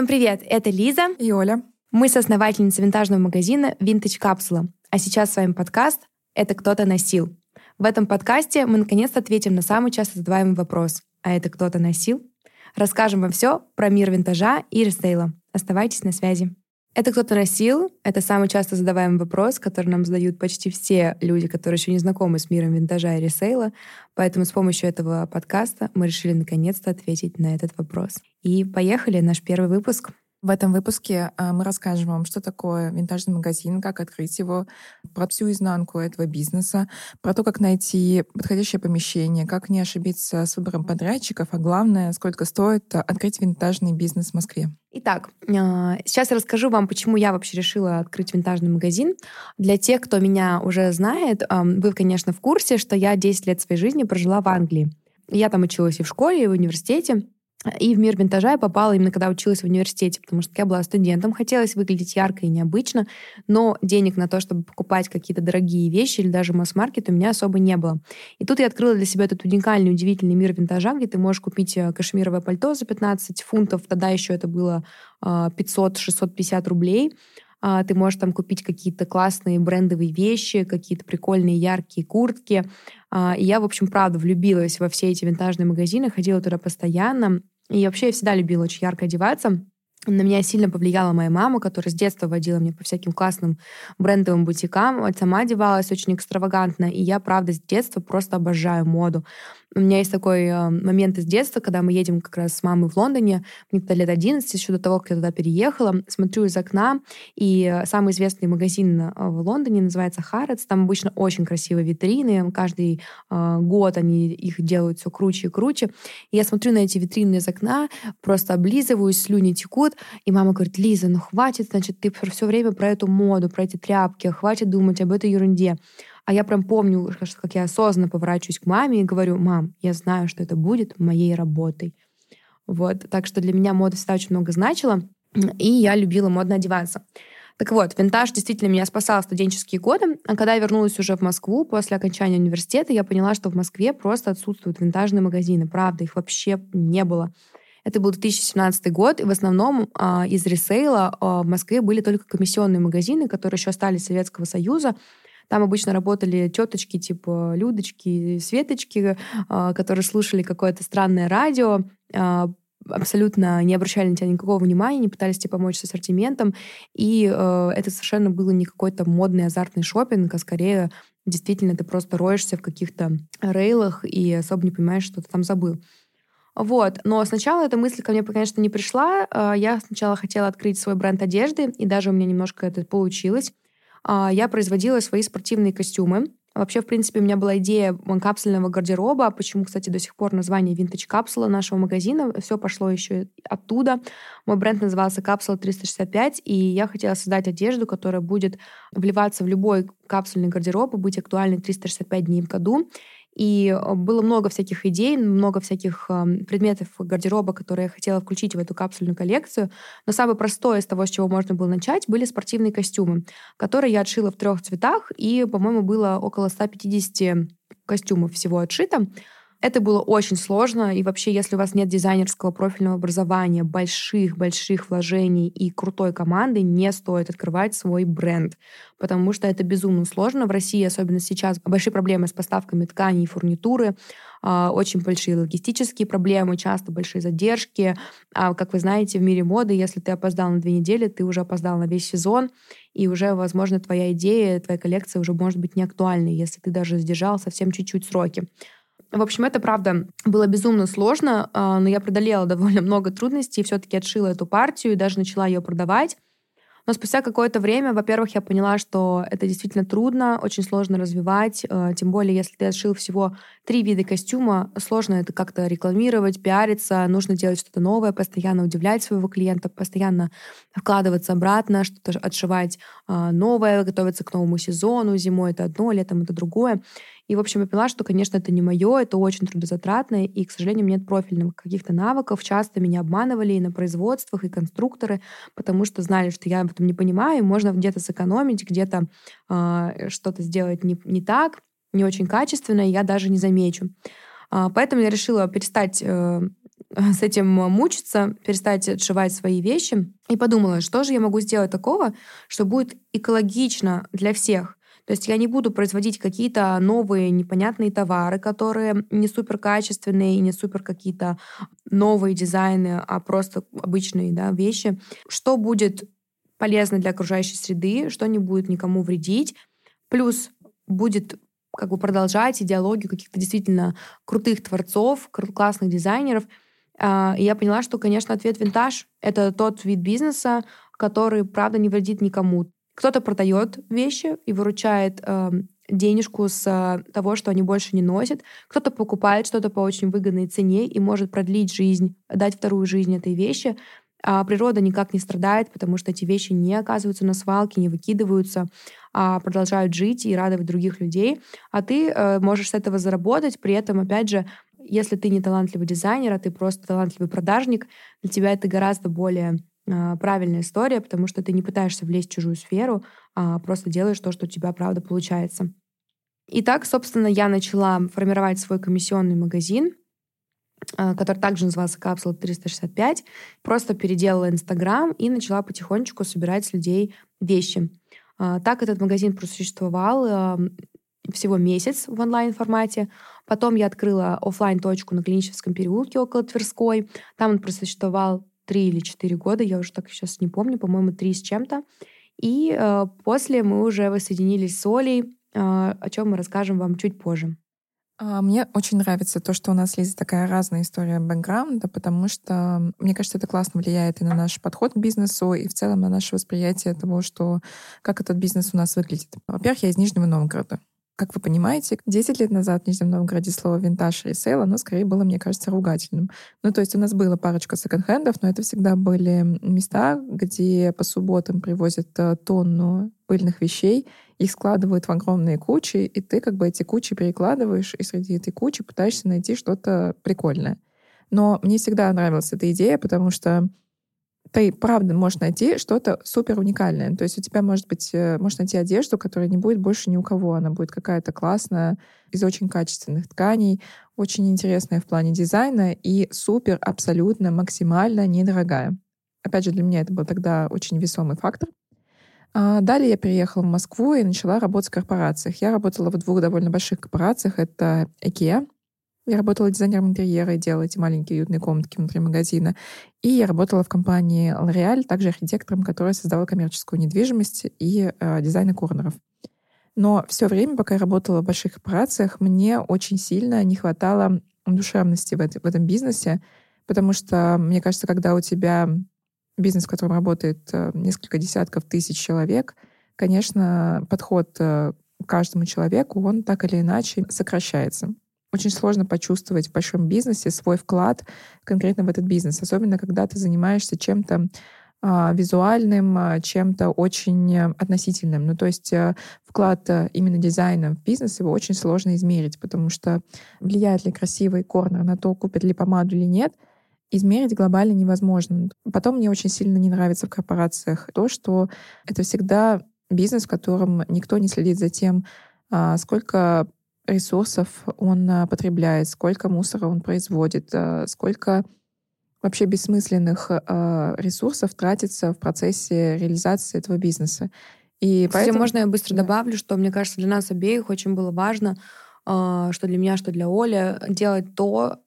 Всем привет! Это Лиза и Оля. Мы соосновательницы винтажного магазина Vintage Capsula. А сейчас с вами подкаст «Это кто-то носил». В этом подкасте мы наконец-то ответим на самый часто задаваемый вопрос «А это кто-то носил?». Расскажем вам все про мир винтажа и рестейла. Оставайтесь на связи. Это кто-то носил. Это самый часто задаваемый вопрос, который нам задают почти все люди, которые еще не знакомы с миром винтажа и ресейла. Поэтому с помощью этого подкаста мы решили наконец-то ответить на этот вопрос. И поехали, наш первый выпуск. В этом выпуске а, мы расскажем вам, что такое винтажный магазин, как открыть его, про всю изнанку этого бизнеса, про то, как найти подходящее помещение, как не ошибиться с выбором подрядчиков, а главное, сколько стоит открыть винтажный бизнес в Москве. Итак, а, сейчас я расскажу вам, почему я вообще решила открыть винтажный магазин. Для тех, кто меня уже знает, вы, конечно, в курсе, что я 10 лет своей жизни прожила в Англии. Я там училась и в школе, и в университете. И в мир винтажа я попала именно когда училась в университете, потому что я была студентом, хотелось выглядеть ярко и необычно, но денег на то, чтобы покупать какие-то дорогие вещи или даже масс-маркет у меня особо не было. И тут я открыла для себя этот уникальный, удивительный мир винтажа, где ты можешь купить э, кашемировое пальто за 15 фунтов, тогда еще это было 500-650 а, рублей, а, ты можешь там купить какие-то классные брендовые вещи, какие-то прикольные яркие куртки. А, и я, в общем, правда влюбилась во все эти винтажные магазины, ходила туда постоянно. И вообще я всегда любила очень ярко одеваться. На меня сильно повлияла моя мама, которая с детства водила меня по всяким классным брендовым бутикам. Сама одевалась очень экстравагантно, и я, правда, с детства просто обожаю моду. У меня есть такой э, момент из детства, когда мы едем как раз с мамой в Лондоне, мне тогда лет 11, еще до того, как я туда переехала, смотрю из окна, и самый известный магазин э, в Лондоне называется Harrods, там обычно очень красивые витрины, каждый э, год они их делают все круче и круче, и я смотрю на эти витрины из окна, просто облизываюсь, слюни текут, и мама говорит, Лиза, ну хватит, значит, ты все время про эту моду, про эти тряпки, хватит думать об этой ерунде. А я прям помню, как я осознанно поворачиваюсь к маме и говорю, мам, я знаю, что это будет моей работой. Вот. Так что для меня мода всегда очень много значила, и я любила модно одеваться. Так вот, винтаж действительно меня спасал в студенческие годы, а когда я вернулась уже в Москву после окончания университета, я поняла, что в Москве просто отсутствуют винтажные магазины. Правда, их вообще не было. Это был 2017 год, и в основном э, из ресейла э, в Москве были только комиссионные магазины, которые еще остались Советского Союза, там обычно работали теточки типа Людочки, Светочки, а, которые слушали какое-то странное радио, а, абсолютно не обращали на тебя никакого внимания, не пытались тебе помочь с ассортиментом. И э, это совершенно было не какой-то модный азартный шопинг, а скорее действительно ты просто роешься в каких-то рейлах и особо не понимаешь, что ты там забыл. Вот. Но сначала эта мысль ко мне, конечно, не пришла. Я сначала хотела открыть свой бренд одежды, и даже у меня немножко это получилось. А, я производила свои спортивные костюмы. Вообще, в принципе, у меня была идея капсульного гардероба, почему, кстати, до сих пор название Vintage Капсула нашего магазина. Все пошло еще оттуда. Мой бренд назывался Капсула 365, и я хотела создать одежду, которая будет вливаться в любой капсульный гардероб и быть актуальной 365 дней в году. И э, было много всяких идей, много всяких предметов гардероба, которые я хотела включить в эту капсульную коллекцию. Но самое простое из того, с чего можно было начать, были спортивные костюмы, которые я отшила в трех цветах, и, по-моему, было около 150 костюмов всего отшито. Это было очень сложно, и вообще, если у вас нет дизайнерского профильного образования, больших-больших вложений и крутой команды, не стоит открывать свой бренд, потому что это безумно сложно. В России, особенно сейчас, большие проблемы с поставками тканей и фурнитуры, а, очень большие логистические проблемы, часто большие задержки. А, как вы знаете, в мире моды, если ты опоздал на две недели, ты уже опоздал на весь сезон, и уже, возможно, твоя идея, твоя коллекция уже может быть не актуальной, если ты даже сдержал совсем чуть-чуть сроки. В общем, это, правда, было безумно сложно, а, но я преодолела довольно много трудностей, все-таки отшила эту партию и даже начала ее продавать. Но спустя какое-то время, во-первых, я поняла, что это действительно трудно, очень сложно развивать, а, тем более, если ты отшил всего три вида костюма, сложно это как-то рекламировать, пиариться, нужно делать что-то новое, постоянно удивлять своего клиента, постоянно вкладываться обратно, что-то отшивать а, новое, готовиться к новому сезону, зимой это одно, летом это другое. И, в общем, я поняла, что, конечно, это не мое, это очень трудозатратно, и, к сожалению, нет профильных каких-то навыков. Часто меня обманывали и на производствах, и конструкторы, потому что знали, что я об этом не понимаю, и можно где-то сэкономить, где-то э, что-то сделать не, не так, не очень качественно, и я даже не замечу. Э, поэтому я решила перестать э, с этим мучиться, перестать отшивать свои вещи. И подумала, что же я могу сделать такого, что будет экологично для всех. То есть я не буду производить какие-то новые непонятные товары, которые не супер качественные и не супер какие-то новые дизайны, а просто обычные да, вещи. Что будет полезно для окружающей среды, что не будет никому вредить. Плюс будет как бы продолжать идеологию каких-то действительно крутых творцов, классных дизайнеров. А, и я поняла, что, конечно, ответ винтаж — это тот вид бизнеса, который, правда, не вредит никому. Кто-то продает вещи и выручает э, денежку с э, того, что они больше не носят. Кто-то покупает что-то по очень выгодной цене и может продлить жизнь, дать вторую жизнь этой вещи. А природа никак не страдает, потому что эти вещи не оказываются на свалке, не выкидываются, а продолжают жить и радовать других людей. А ты э, можешь с этого заработать, при этом, опять же, если ты не талантливый дизайнер, а ты просто талантливый продажник, для тебя это гораздо более правильная история, потому что ты не пытаешься влезть в чужую сферу, а просто делаешь то, что у тебя правда получается. И так, собственно, я начала формировать свой комиссионный магазин, Э, который также назывался «Капсула 365», просто переделала Инстаграм и начала потихонечку собирать с людей вещи. А, так этот магазин просуществовал всего месяц в онлайн-формате. Потом я открыла офлайн точку на Клиническом переулке около Тверской. Там он просуществовал три или четыре года, я уже так сейчас не помню, по-моему, три с чем-то. И э, после мы уже воссоединились с Олей, э, о чем мы расскажем вам чуть позже. А, мне очень нравится то, что у нас есть такая разная история бэкграунда, потому что, мне кажется, это классно влияет и на наш подход к бизнесу, и в целом на наше восприятие того, что как этот бизнес у нас выглядит. Во-первых, я из Нижнего Новгорода. Как вы понимаете, 10 лет назад в Нижнем Новгороде слово «винтаж» и «ресейл», оно скорее было, мне кажется, ругательным. Ну, то есть у нас было парочка секонд-хендов, но это всегда были места, где по субботам привозят э, тонну пыльных вещей, их складывают в огромные кучи, и ты как бы эти кучи перекладываешь, и среди этой кучи пытаешься найти что-то прикольное. Но мне всегда нравилась эта идея, потому что ты правда можешь найти что-то супер уникальное. То есть у тебя может быть, э, можешь найти одежду, которая не будет больше ни у кого. Она будет какая-то классная, из очень качественных тканей, очень интересная в плане дизайна и супер, абсолютно, максимально недорогая. Опять же, для меня это был тогда очень весомый фактор. А далее я переехала в Москву и начала работать в корпорациях. Я работала в двух довольно больших корпорациях. Это IKEA, я работала дизайнером интерьера и делала эти маленькие уютные комнатки внутри магазина. И я работала в компании L'Oreal, также архитектором, который создавал коммерческую недвижимость и э, дизайн корнеров. Но все время, пока я работала в больших корпорациях, мне очень сильно не хватало душевности в, это, в этом бизнесе, потому что, мне кажется, когда у тебя бизнес, в котором работает э, несколько десятков тысяч человек, конечно, подход э, к каждому человеку, он так или иначе сокращается очень сложно почувствовать в большом бизнесе свой вклад конкретно в этот бизнес, особенно когда ты занимаешься чем-то а, визуальным, а, чем-то очень относительным. Ну, то есть а, вклад а, именно дизайна в бизнес его очень сложно измерить, потому что влияет ли красивый корнер на то, купят ли помаду или нет, измерить глобально невозможно. Потом мне очень сильно не нравится в корпорациях то, что это всегда бизнес, в котором никто не следит за тем, сколько ресурсов он а, потребляет, сколько мусора он производит, а, сколько вообще бессмысленных а, ресурсов тратится в процессе реализации этого бизнеса. И Кстати, поэтому... можно я быстро да. добавлю, что мне кажется, для нас обеих очень было важно, что для меня, что для Оли, делать то,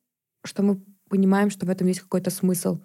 что мы понимаем, что в этом есть какой-то смысл.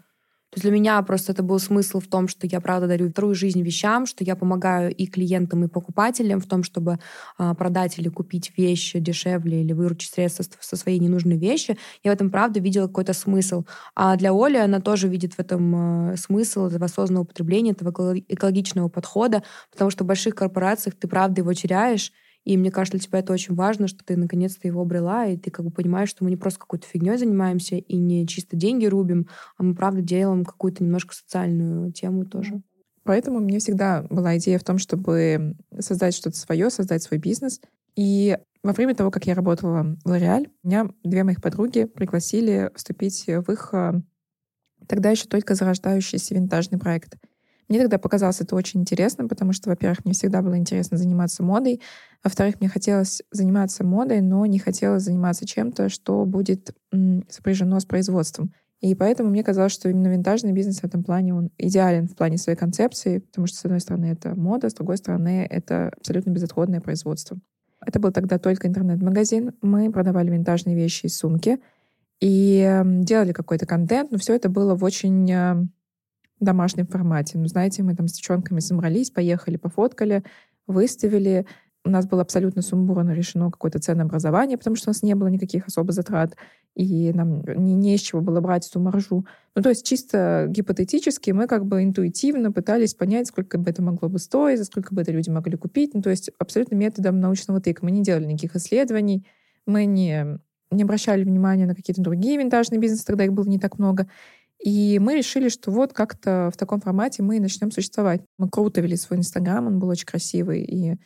То есть для меня просто это был смысл в том, что я, правда, дарю вторую жизнь вещам, что я помогаю и клиентам, и покупателям в том, чтобы э, продать или купить вещи дешевле или выручить средства со своей ненужной вещи. Я в этом, правда, видела какой-то смысл. А для Оли она тоже видит в этом э, смысл этого осознанного употребления, этого экологичного подхода, потому что в больших корпорациях ты, правда, его теряешь, и мне кажется, для тебя это очень важно, что ты наконец-то его обрела, и ты как бы понимаешь, что мы не просто какой-то фигней занимаемся и не чисто деньги рубим, а мы правда делаем какую-то немножко социальную тему тоже. Поэтому мне всегда была идея в том, чтобы создать что-то свое, создать свой бизнес. И во время того, как я работала в L'Oreal, меня две моих подруги пригласили вступить в их а, тогда еще только зарождающийся винтажный проект. Мне тогда показалось это очень интересно, потому что, во-первых, мне всегда было интересно заниматься модой, во-вторых, мне хотелось заниматься модой, но не хотелось заниматься чем-то, что будет сопряжено с производством. И поэтому мне казалось, что именно винтажный бизнес в этом плане, он идеален в плане своей концепции, потому что, с одной стороны, это мода, с другой стороны, это абсолютно безотходное производство. Это был тогда только интернет-магазин. Мы продавали винтажные вещи и сумки и делали какой-то контент, но все это было в очень э, домашнем формате. Ну, знаете, мы там с девчонками собрались, поехали, пофоткали, выставили. У нас было абсолютно сумбурно решено какое-то ценообразование, потому что у нас не было никаких особо затрат, и нам не, не из чего было брать эту маржу. Ну, то есть чисто гипотетически мы как бы интуитивно пытались понять, сколько бы это могло бы стоить, за сколько бы это люди могли купить. Ну, то есть абсолютно методом научного тыка. Мы не делали никаких исследований, мы не, не обращали внимания на какие-то другие винтажные бизнесы, тогда их было не так много. И мы решили, что вот как-то в таком формате мы начнем существовать. Мы круто вели свой Инстаграм, он был очень красивый и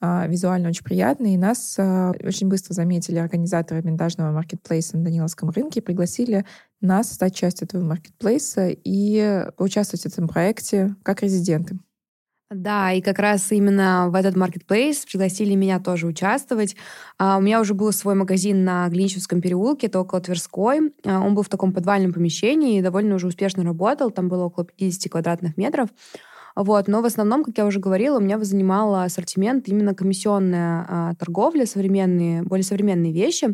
а, визуально очень приятный. И нас а, очень быстро заметили организаторы винтажного маркетплейса на Даниловском рынке пригласили нас стать частью этого маркетплейса и участвовать в этом проекте как резиденты. Да, и как раз именно в этот маркетплейс пригласили меня тоже участвовать. А, у меня уже был свой магазин на Глиническом переулке, это около Тверской. А, он был в таком подвальном помещении и довольно уже успешно работал. Там было около 50 квадратных метров. Вот. Но в основном, как я уже говорила, у меня занимал ассортимент именно комиссионная а, торговля, современные, более современные вещи.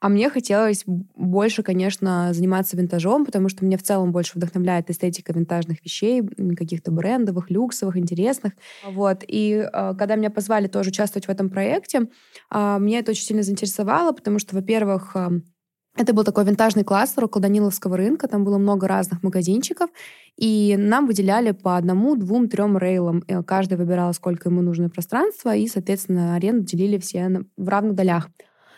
А мне хотелось больше, конечно, заниматься винтажом, потому что мне в целом больше вдохновляет эстетика винтажных вещей, каких-то брендовых, люксовых, интересных. Вот. И э, когда меня позвали тоже участвовать в этом проекте, э, меня это очень сильно заинтересовало, потому что, во-первых, э, это был такой винтажный кластер около Даниловского рынка, там было много разных магазинчиков, и нам выделяли по одному, двум, трем рейлам. Каждый выбирал, сколько ему нужно пространства, и, соответственно, аренду делили все в равных долях.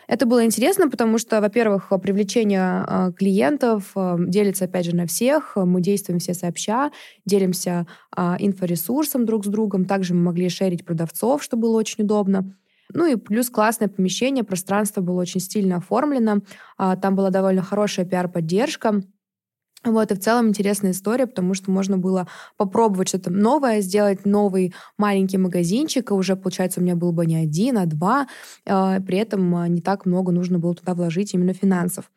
Это было интересно, потому что, во-первых, привлечение а, клиентов а, делится, опять же, на всех. Мы действуем все сообща, делимся а, инфоресурсом друг с другом. Также мы могли шерить продавцов, что было очень удобно. Ну и плюс классное помещение, пространство было очень стильно оформлено. Там была довольно хорошая пиар-поддержка. Вот, и в целом интересная история, потому что можно было попробовать что-то новое, сделать новый маленький магазинчик, и уже, получается, у меня был бы не один, а два, э, при этом а, не так много нужно было туда вложить именно финансов.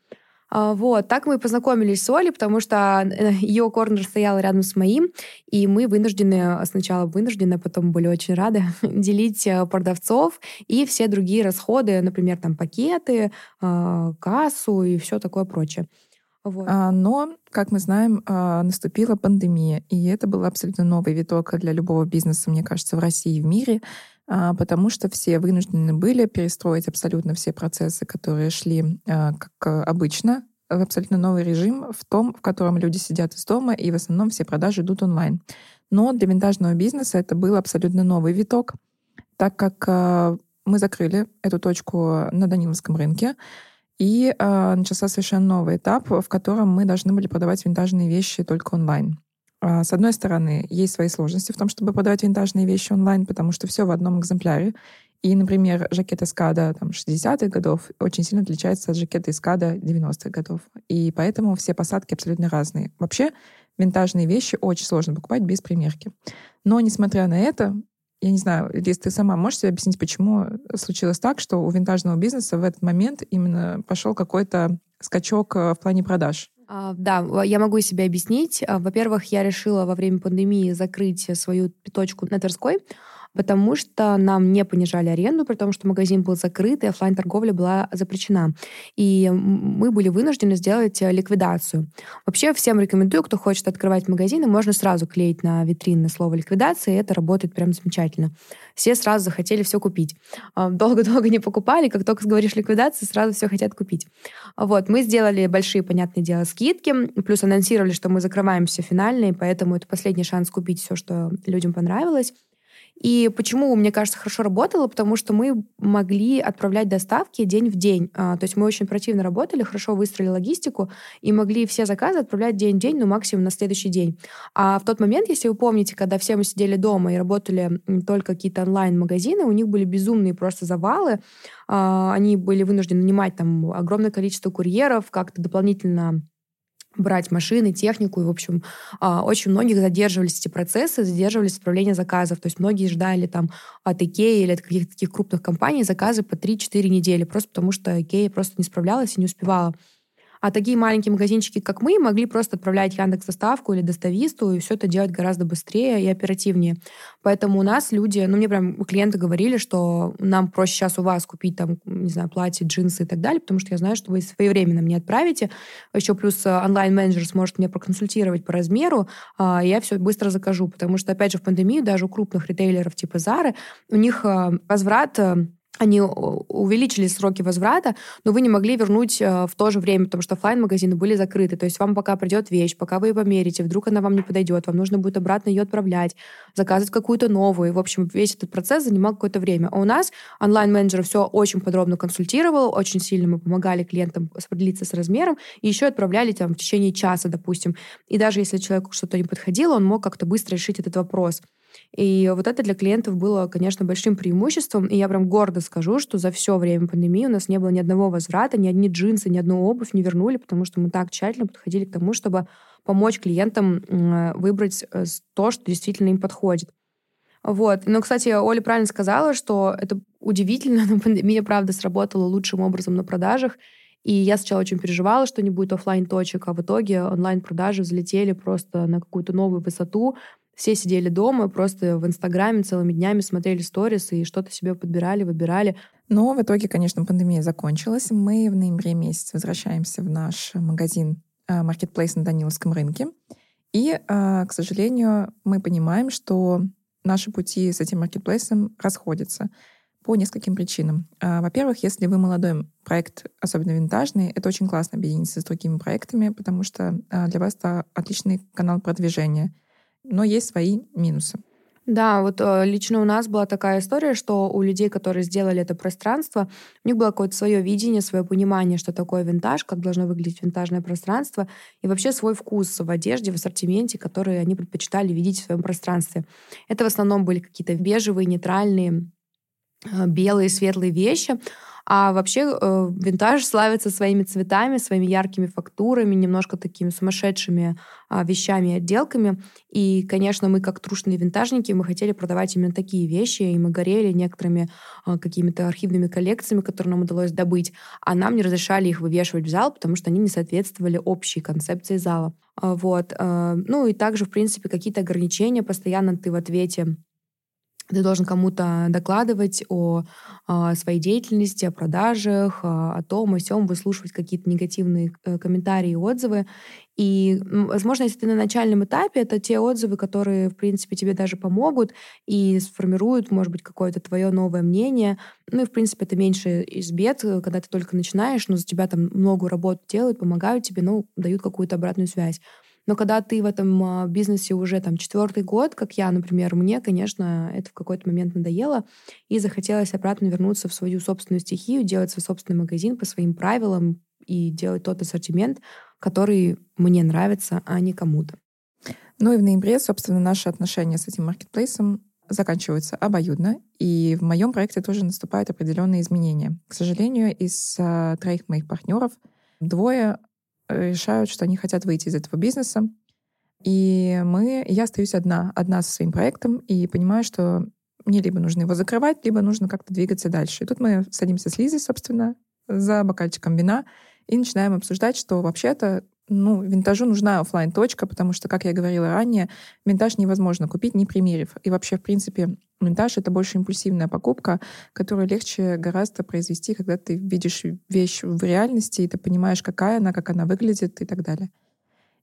Э, вот, так мы познакомились с Олей, потому что ее корнер стоял рядом с моим, и мы вынуждены, сначала вынуждены, а потом были очень рады делить продавцов и все другие расходы, например, там пакеты, кассу и все такое прочее. Вот. А, но, как мы знаем, а, наступила пандемия, и это был абсолютно новый виток для любого бизнеса, мне кажется, в России и в мире, а, потому что все вынуждены были перестроить абсолютно все процессы, которые шли как обычно, в абсолютно новый режим, в том, в котором люди сидят из дома, и в основном все продажи идут онлайн. Но для винтажного бизнеса это был абсолютно новый виток, так как мы закрыли эту точку на Даниловском рынке, и э, начался совершенно новый этап, в котором мы должны были продавать винтажные вещи только онлайн. Э, с одной стороны, есть свои сложности в том, чтобы продавать винтажные вещи онлайн, потому что все в одном экземпляре. И, например, жакет Эскада там, 60-х годов очень сильно отличается от жакета Эскада 90-х годов. И поэтому все посадки абсолютно разные. Вообще, винтажные вещи очень сложно покупать без примерки. Но, несмотря на это, я не знаю, Лиз, ты сама можешь себе объяснить, почему случилось так, что у винтажного бизнеса в этот момент именно пошел какой-то скачок э, в плане продаж? А, да, я могу себе объяснить. А, во-первых, я решила во время пандемии закрыть свою точку на Тверской, потому что нам не понижали аренду, при том, что магазин был закрыт, и офлайн торговля была запрещена. И мы были вынуждены сделать э, ликвидацию. Вообще всем рекомендую, кто хочет открывать магазины, можно сразу клеить на витрины слово ликвидация, и это работает прям замечательно. Все сразу захотели все купить. А, долго-долго не покупали, как только говоришь ликвидация, сразу все хотят купить. Вот, мы сделали большие, понятное дело, скидки, плюс анонсировали, что мы закрываемся финально, и поэтому это последний шанс купить все, что людям понравилось. И почему, мне кажется, хорошо работало? Потому что мы могли отправлять доставки день в день. А, то есть мы очень противно работали, хорошо выстроили логистику и могли все заказы отправлять день в день, ну, максимум на следующий день. А в тот момент, если вы помните, когда все мы сидели дома и работали только какие-то онлайн-магазины, у них были безумные просто завалы, а, они были вынуждены нанимать там огромное количество курьеров, как-то дополнительно брать машины, технику. И, в общем, а, очень многих задерживались эти процессы, задерживались отправление заказов. То есть многие ждали там от Икеи или от каких-то таких крупных компаний заказы по 3-4 недели, просто потому что Икея просто не справлялась и не успевала. А такие маленькие магазинчики, как мы, могли просто отправлять Яндекс доставку или достависту, и все это делать гораздо быстрее и оперативнее. Поэтому у нас люди, ну мне прям клиенты говорили, что нам проще сейчас у вас купить там, не знаю, платье, джинсы и так далее, потому что я знаю, что вы своевременно мне отправите. Еще плюс онлайн-менеджер сможет меня проконсультировать по размеру, а, и я все быстро закажу. Потому что, опять же, в пандемию даже у крупных ритейлеров типа Зары у них э, возврат э, они увеличили сроки возврата, но вы не могли вернуть э, в то же время, потому что офлайн магазины были закрыты. То есть вам пока придет вещь, пока вы ее померите, вдруг она вам не подойдет, вам нужно будет обратно ее отправлять, заказывать какую-то новую. в общем, весь этот процесс занимал какое-то время. А у нас онлайн-менеджер все очень подробно консультировал, очень сильно мы помогали клиентам определиться с размером, и еще отправляли там в течение часа, допустим. И даже если человеку что-то не подходило, он мог как-то быстро решить этот вопрос. И вот это для клиентов было, конечно, большим преимуществом. И я прям гордо скажу, что за все время пандемии у нас не было ни одного возврата, ни одни джинсы, ни одну обувь не вернули, потому что мы так тщательно подходили к тому, чтобы помочь клиентам выбрать э, то, что действительно им подходит. Вот. Но, кстати, Оля правильно сказала, что это удивительно, но пандемия, правда, сработала лучшим образом на продажах. И я сначала очень переживала, что не будет офлайн точек а в итоге онлайн-продажи взлетели просто на какую-то новую высоту. Все сидели дома, просто в Инстаграме целыми днями смотрели сторис и что-то себе подбирали, выбирали. Но в итоге, конечно, пандемия закончилась. Мы в ноябре месяце возвращаемся в наш магазин Marketplace на Даниловском рынке. И, а, к сожалению, мы понимаем, что наши пути с этим маркетплейсом расходятся по нескольким причинам. А, во-первых, если вы молодой проект, особенно винтажный, это очень классно объединиться с другими проектами, потому что для вас это отличный канал продвижения но есть свои минусы. Да, вот э, лично у нас была такая история, что у людей, которые сделали это пространство, у них было какое-то свое видение, свое понимание, что такое винтаж, как должно выглядеть винтажное пространство, и вообще свой вкус в одежде, в ассортименте, который они предпочитали видеть в своем пространстве. Это в основном были какие-то бежевые, нейтральные, э, белые, светлые вещи. А вообще э, винтаж славится своими цветами, своими яркими фактурами, немножко такими сумасшедшими э, вещами и отделками. И, конечно, мы как трушные винтажники, мы хотели продавать именно такие вещи, и мы горели некоторыми э, какими-то архивными коллекциями, которые нам удалось добыть, а нам не разрешали их вывешивать в зал, потому что они не соответствовали общей концепции зала. Э, вот. Э, ну и также, в принципе, какие-то ограничения. Постоянно ты в ответе ты должен кому-то докладывать о, о своей деятельности, о продажах, о, о том, о всем, выслушивать какие-то негативные э, комментарии и отзывы. И, возможно, если ты на начальном этапе, это те отзывы, которые, в принципе, тебе даже помогут и сформируют, может быть, какое-то твое новое мнение. Ну и, в принципе, это меньше из бед, э, когда ты только начинаешь, но за тебя там много работы делают, помогают тебе, ну, дают какую-то обратную связь. Но когда ты в этом а, бизнесе уже там четвертый год, как я, например, мне, конечно, это в какой-то момент надоело, и захотелось обратно вернуться в свою собственную стихию, делать свой собственный магазин по своим правилам и делать тот ассортимент, который мне нравится, а не кому-то. Ну и в ноябре, собственно, наши отношения с этим маркетплейсом заканчиваются обоюдно, и в моем проекте тоже наступают определенные изменения. К сожалению, из uh, троих моих партнеров двое решают, что они хотят выйти из этого бизнеса. И мы, я остаюсь одна, одна со своим проектом и понимаю, что мне либо нужно его закрывать, либо нужно как-то двигаться дальше. И тут мы садимся с Лизой, собственно, за бокальчиком вина и начинаем обсуждать, что вообще-то ну, винтажу нужна офлайн точка потому что, как я говорила ранее, винтаж невозможно купить, не примерив. И вообще, в принципе, винтаж — это больше импульсивная покупка, которую легче гораздо произвести, когда ты видишь вещь в реальности, и ты понимаешь, какая она, как она выглядит и так далее.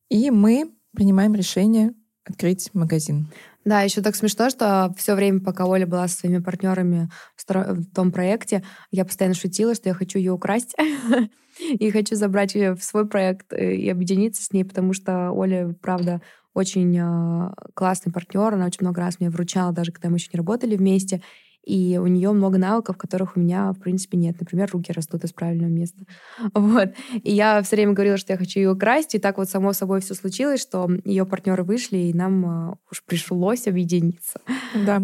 И мы принимаем решение открыть магазин. Да, еще так смешно, что все время, пока Оля была со своими партнерами в том проекте, я постоянно шутила, что я хочу ее украсть и хочу забрать ее в свой проект э, и объединиться с ней, потому что Оля, правда, очень а, классный партнер, она очень много раз мне вручала, даже когда мы еще не работали вместе и у нее много навыков, которых у меня, в принципе, нет. Например, руки растут из правильного места. Вот. И я все время говорила, что я хочу ее украсть, и так вот само собой все случилось, что ее партнеры вышли, и нам а, уж пришлось объединиться. Да.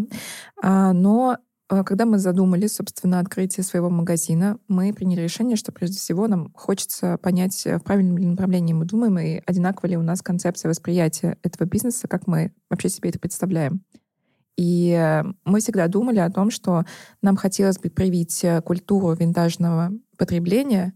А, но когда мы задумали, собственно, открытие своего магазина, мы приняли решение, что прежде всего нам хочется понять, в правильном ли направлении мы думаем, и одинаково ли у нас концепция восприятия этого бизнеса, как мы вообще себе это представляем. И э, мы всегда думали о том, что нам хотелось бы привить э, культуру винтажного потребления,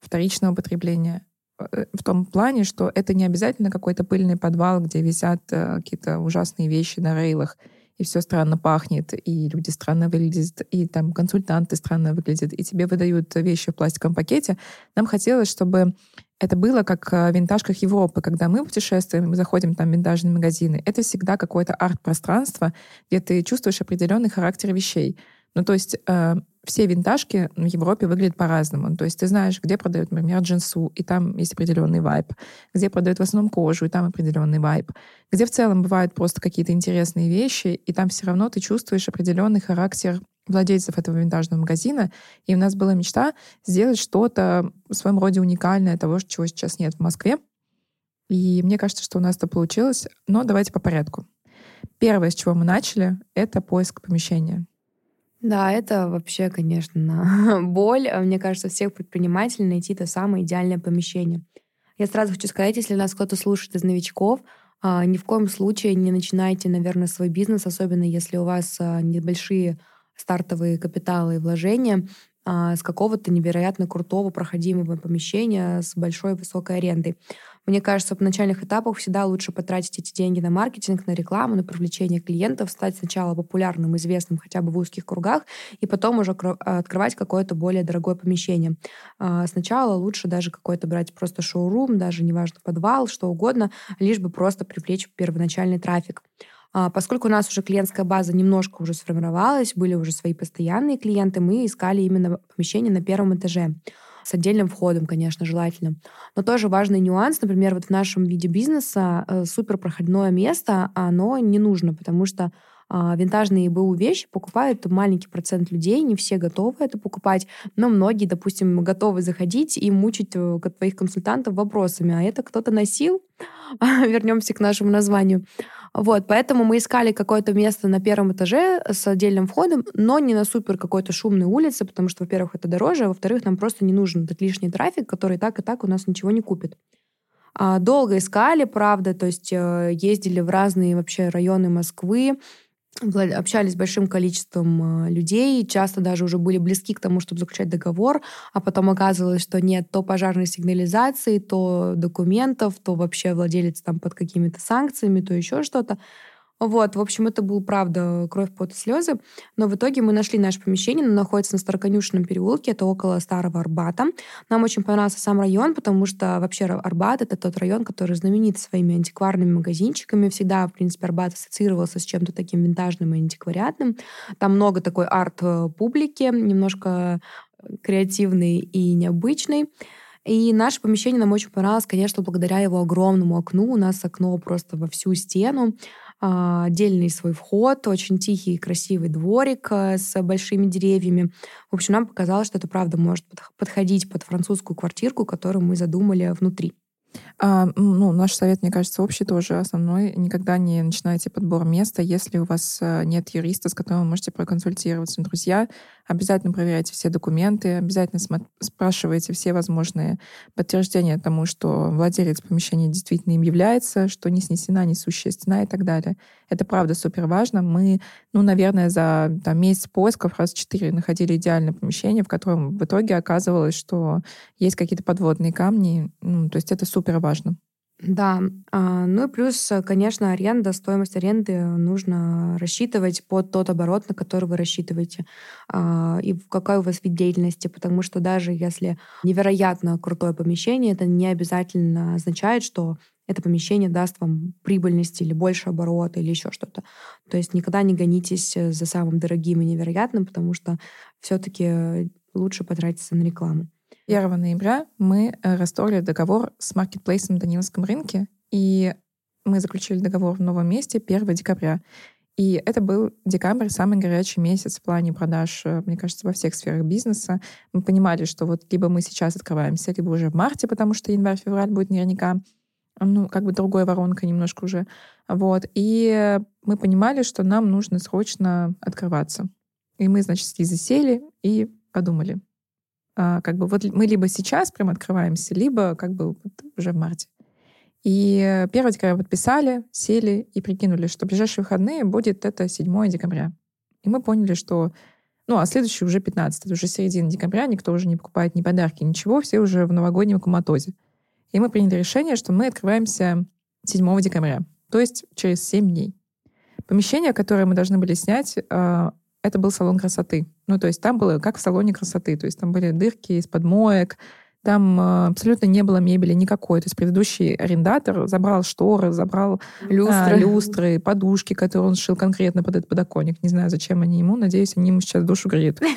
вторичного потребления э, в том плане, что это не обязательно какой-то пыльный подвал, где висят э, какие-то ужасные вещи на рейлах, и все странно пахнет, и люди странно выглядят, и там консультанты странно выглядят, и тебе выдают вещи в пластиковом пакете. Нам хотелось, чтобы это было как в винтажках Европы, когда мы путешествуем, мы заходим там в винтажные магазины. Это всегда какое-то арт-пространство, где ты чувствуешь определенный характер вещей. Ну, то есть э, все винтажки в Европе выглядят по-разному. То есть ты знаешь, где продают, например, джинсу, и там есть определенный вайб. Где продают в основном кожу, и там определенный вайб. Где в целом бывают просто какие-то интересные вещи, и там все равно ты чувствуешь определенный характер владельцев этого винтажного магазина. И у нас была мечта сделать что-то в своем роде уникальное того, чего сейчас нет в Москве. И мне кажется, что у нас это получилось. Но давайте по порядку. Первое, с чего мы начали, это поиск помещения. Да, это вообще, конечно, боль. Мне кажется, всех предпринимателей найти то самое идеальное помещение. Я сразу хочу сказать, если нас кто-то слушает из новичков, а, ни в коем случае не начинайте, наверное, свой бизнес, особенно если у вас а, небольшие стартовые капиталы и вложения а, с какого-то невероятно крутого проходимого помещения с большой высокой арендой. Мне кажется, в начальных этапах всегда лучше потратить эти деньги на маркетинг, на рекламу, на привлечение клиентов, стать сначала популярным, известным хотя бы в узких кругах, и потом уже открывать какое-то более дорогое помещение. А, сначала лучше даже какой-то брать просто шоурум, даже неважно подвал, что угодно, лишь бы просто привлечь первоначальный трафик. А, поскольку у нас уже клиентская база немножко уже сформировалась, были уже свои постоянные клиенты, мы искали именно помещение на первом этаже с отдельным входом, конечно, желательно. Но тоже важный нюанс, например, вот в нашем виде бизнеса э, супер проходное место, оно не нужно, потому что а, винтажные БУ вещи покупают маленький процент людей, не все готовы это покупать, но многие, допустим, готовы заходить и мучить э, твоих консультантов вопросами, а это кто-то носил? Вернемся к нашему названию. Вот, поэтому мы искали какое-то место на первом этаже с отдельным входом, но не на супер какой-то шумной улице, потому что, во-первых, это дороже, а во-вторых, нам просто не нужен этот лишний трафик, который так и так у нас ничего не купит. А, долго искали, правда, то есть э, ездили в разные вообще районы Москвы, общались с большим количеством э, людей, часто даже уже были близки к тому, чтобы заключать договор, а потом оказывалось, что нет то пожарной сигнализации, то документов, то вообще владелец там под какими-то санкциями, то еще что-то. Вот, в общем, это был, правда, кровь, пот и слезы. Но в итоге мы нашли наше помещение, оно находится на Староконюшенном переулке, это около Старого Арбата. Нам очень понравился сам район, потому что вообще Арбат — это тот район, который знаменит своими антикварными магазинчиками. Всегда, в принципе, Арбат ассоциировался с чем-то таким винтажным и антиквариатным. Там много такой арт-публики, немножко креативный и необычный. И наше помещение нам очень понравилось, конечно, благодаря его огромному окну. У нас окно просто во всю стену. А, отдельный свой вход, очень тихий и красивый дворик э, с большими деревьями. В общем, нам показалось, что это правда может подходить под французскую квартирку, которую мы задумали внутри. А, ну, наш совет, мне кажется, общий тоже основной. Никогда не начинайте подбор места, если у вас э, нет юриста, с которым вы можете проконсультироваться. Друзья, обязательно проверяйте все документы, обязательно спрашивайте все возможные подтверждения тому, что владелец помещения действительно им является, что не снесена несущая стена и так далее. Это правда супер важно. Мы, ну, наверное, за там, месяц поисков раз четыре находили идеальное помещение, в котором в итоге оказывалось, что есть какие-то подводные камни. Ну, то есть это супер важно. Да, а, ну и плюс, конечно, аренда, стоимость аренды нужно рассчитывать под тот оборот, на который вы рассчитываете, а, и какой у вас вид деятельности, потому что даже если невероятно крутое помещение, это не обязательно означает, что это помещение даст вам прибыльность или больше оборота или еще что-то. То есть никогда не гонитесь за самым дорогим и невероятным, потому что все-таки лучше потратиться на рекламу. 1 ноября мы э, расторгли договор с маркетплейсом на Даниловском рынке, и мы заключили договор в новом месте 1 декабря. И это был декабрь, самый горячий месяц в плане продаж, э, мне кажется, во всех сферах бизнеса. Мы понимали, что вот либо мы сейчас открываемся, либо уже в марте, потому что январь-февраль будет наверняка, ну, как бы другая воронка немножко уже. Вот. И мы понимали, что нам нужно срочно открываться. И мы, значит, с Лизой сели и подумали, как бы вот мы либо сейчас прям открываемся, либо как бы вот уже в марте. И 1 декабря подписали, сели и прикинули, что ближайшие выходные будет это 7 декабря. И мы поняли, что ну, а следующий уже 15, это уже середина декабря, никто уже не покупает ни подарки, ничего, все уже в новогоднем коматозе. И мы приняли решение, что мы открываемся 7 декабря, то есть через 7 дней. Помещение, которое мы должны были снять, а, это был салон красоты. Ну, то есть там было как в салоне красоты. То есть там были дырки из-под моек, там э, абсолютно не было мебели никакой. То есть предыдущий арендатор забрал шторы, забрал люстры, а, люстры подушки, которые он сшил конкретно под этот подоконник. Не знаю, зачем они ему. Надеюсь, они ему сейчас душу греют.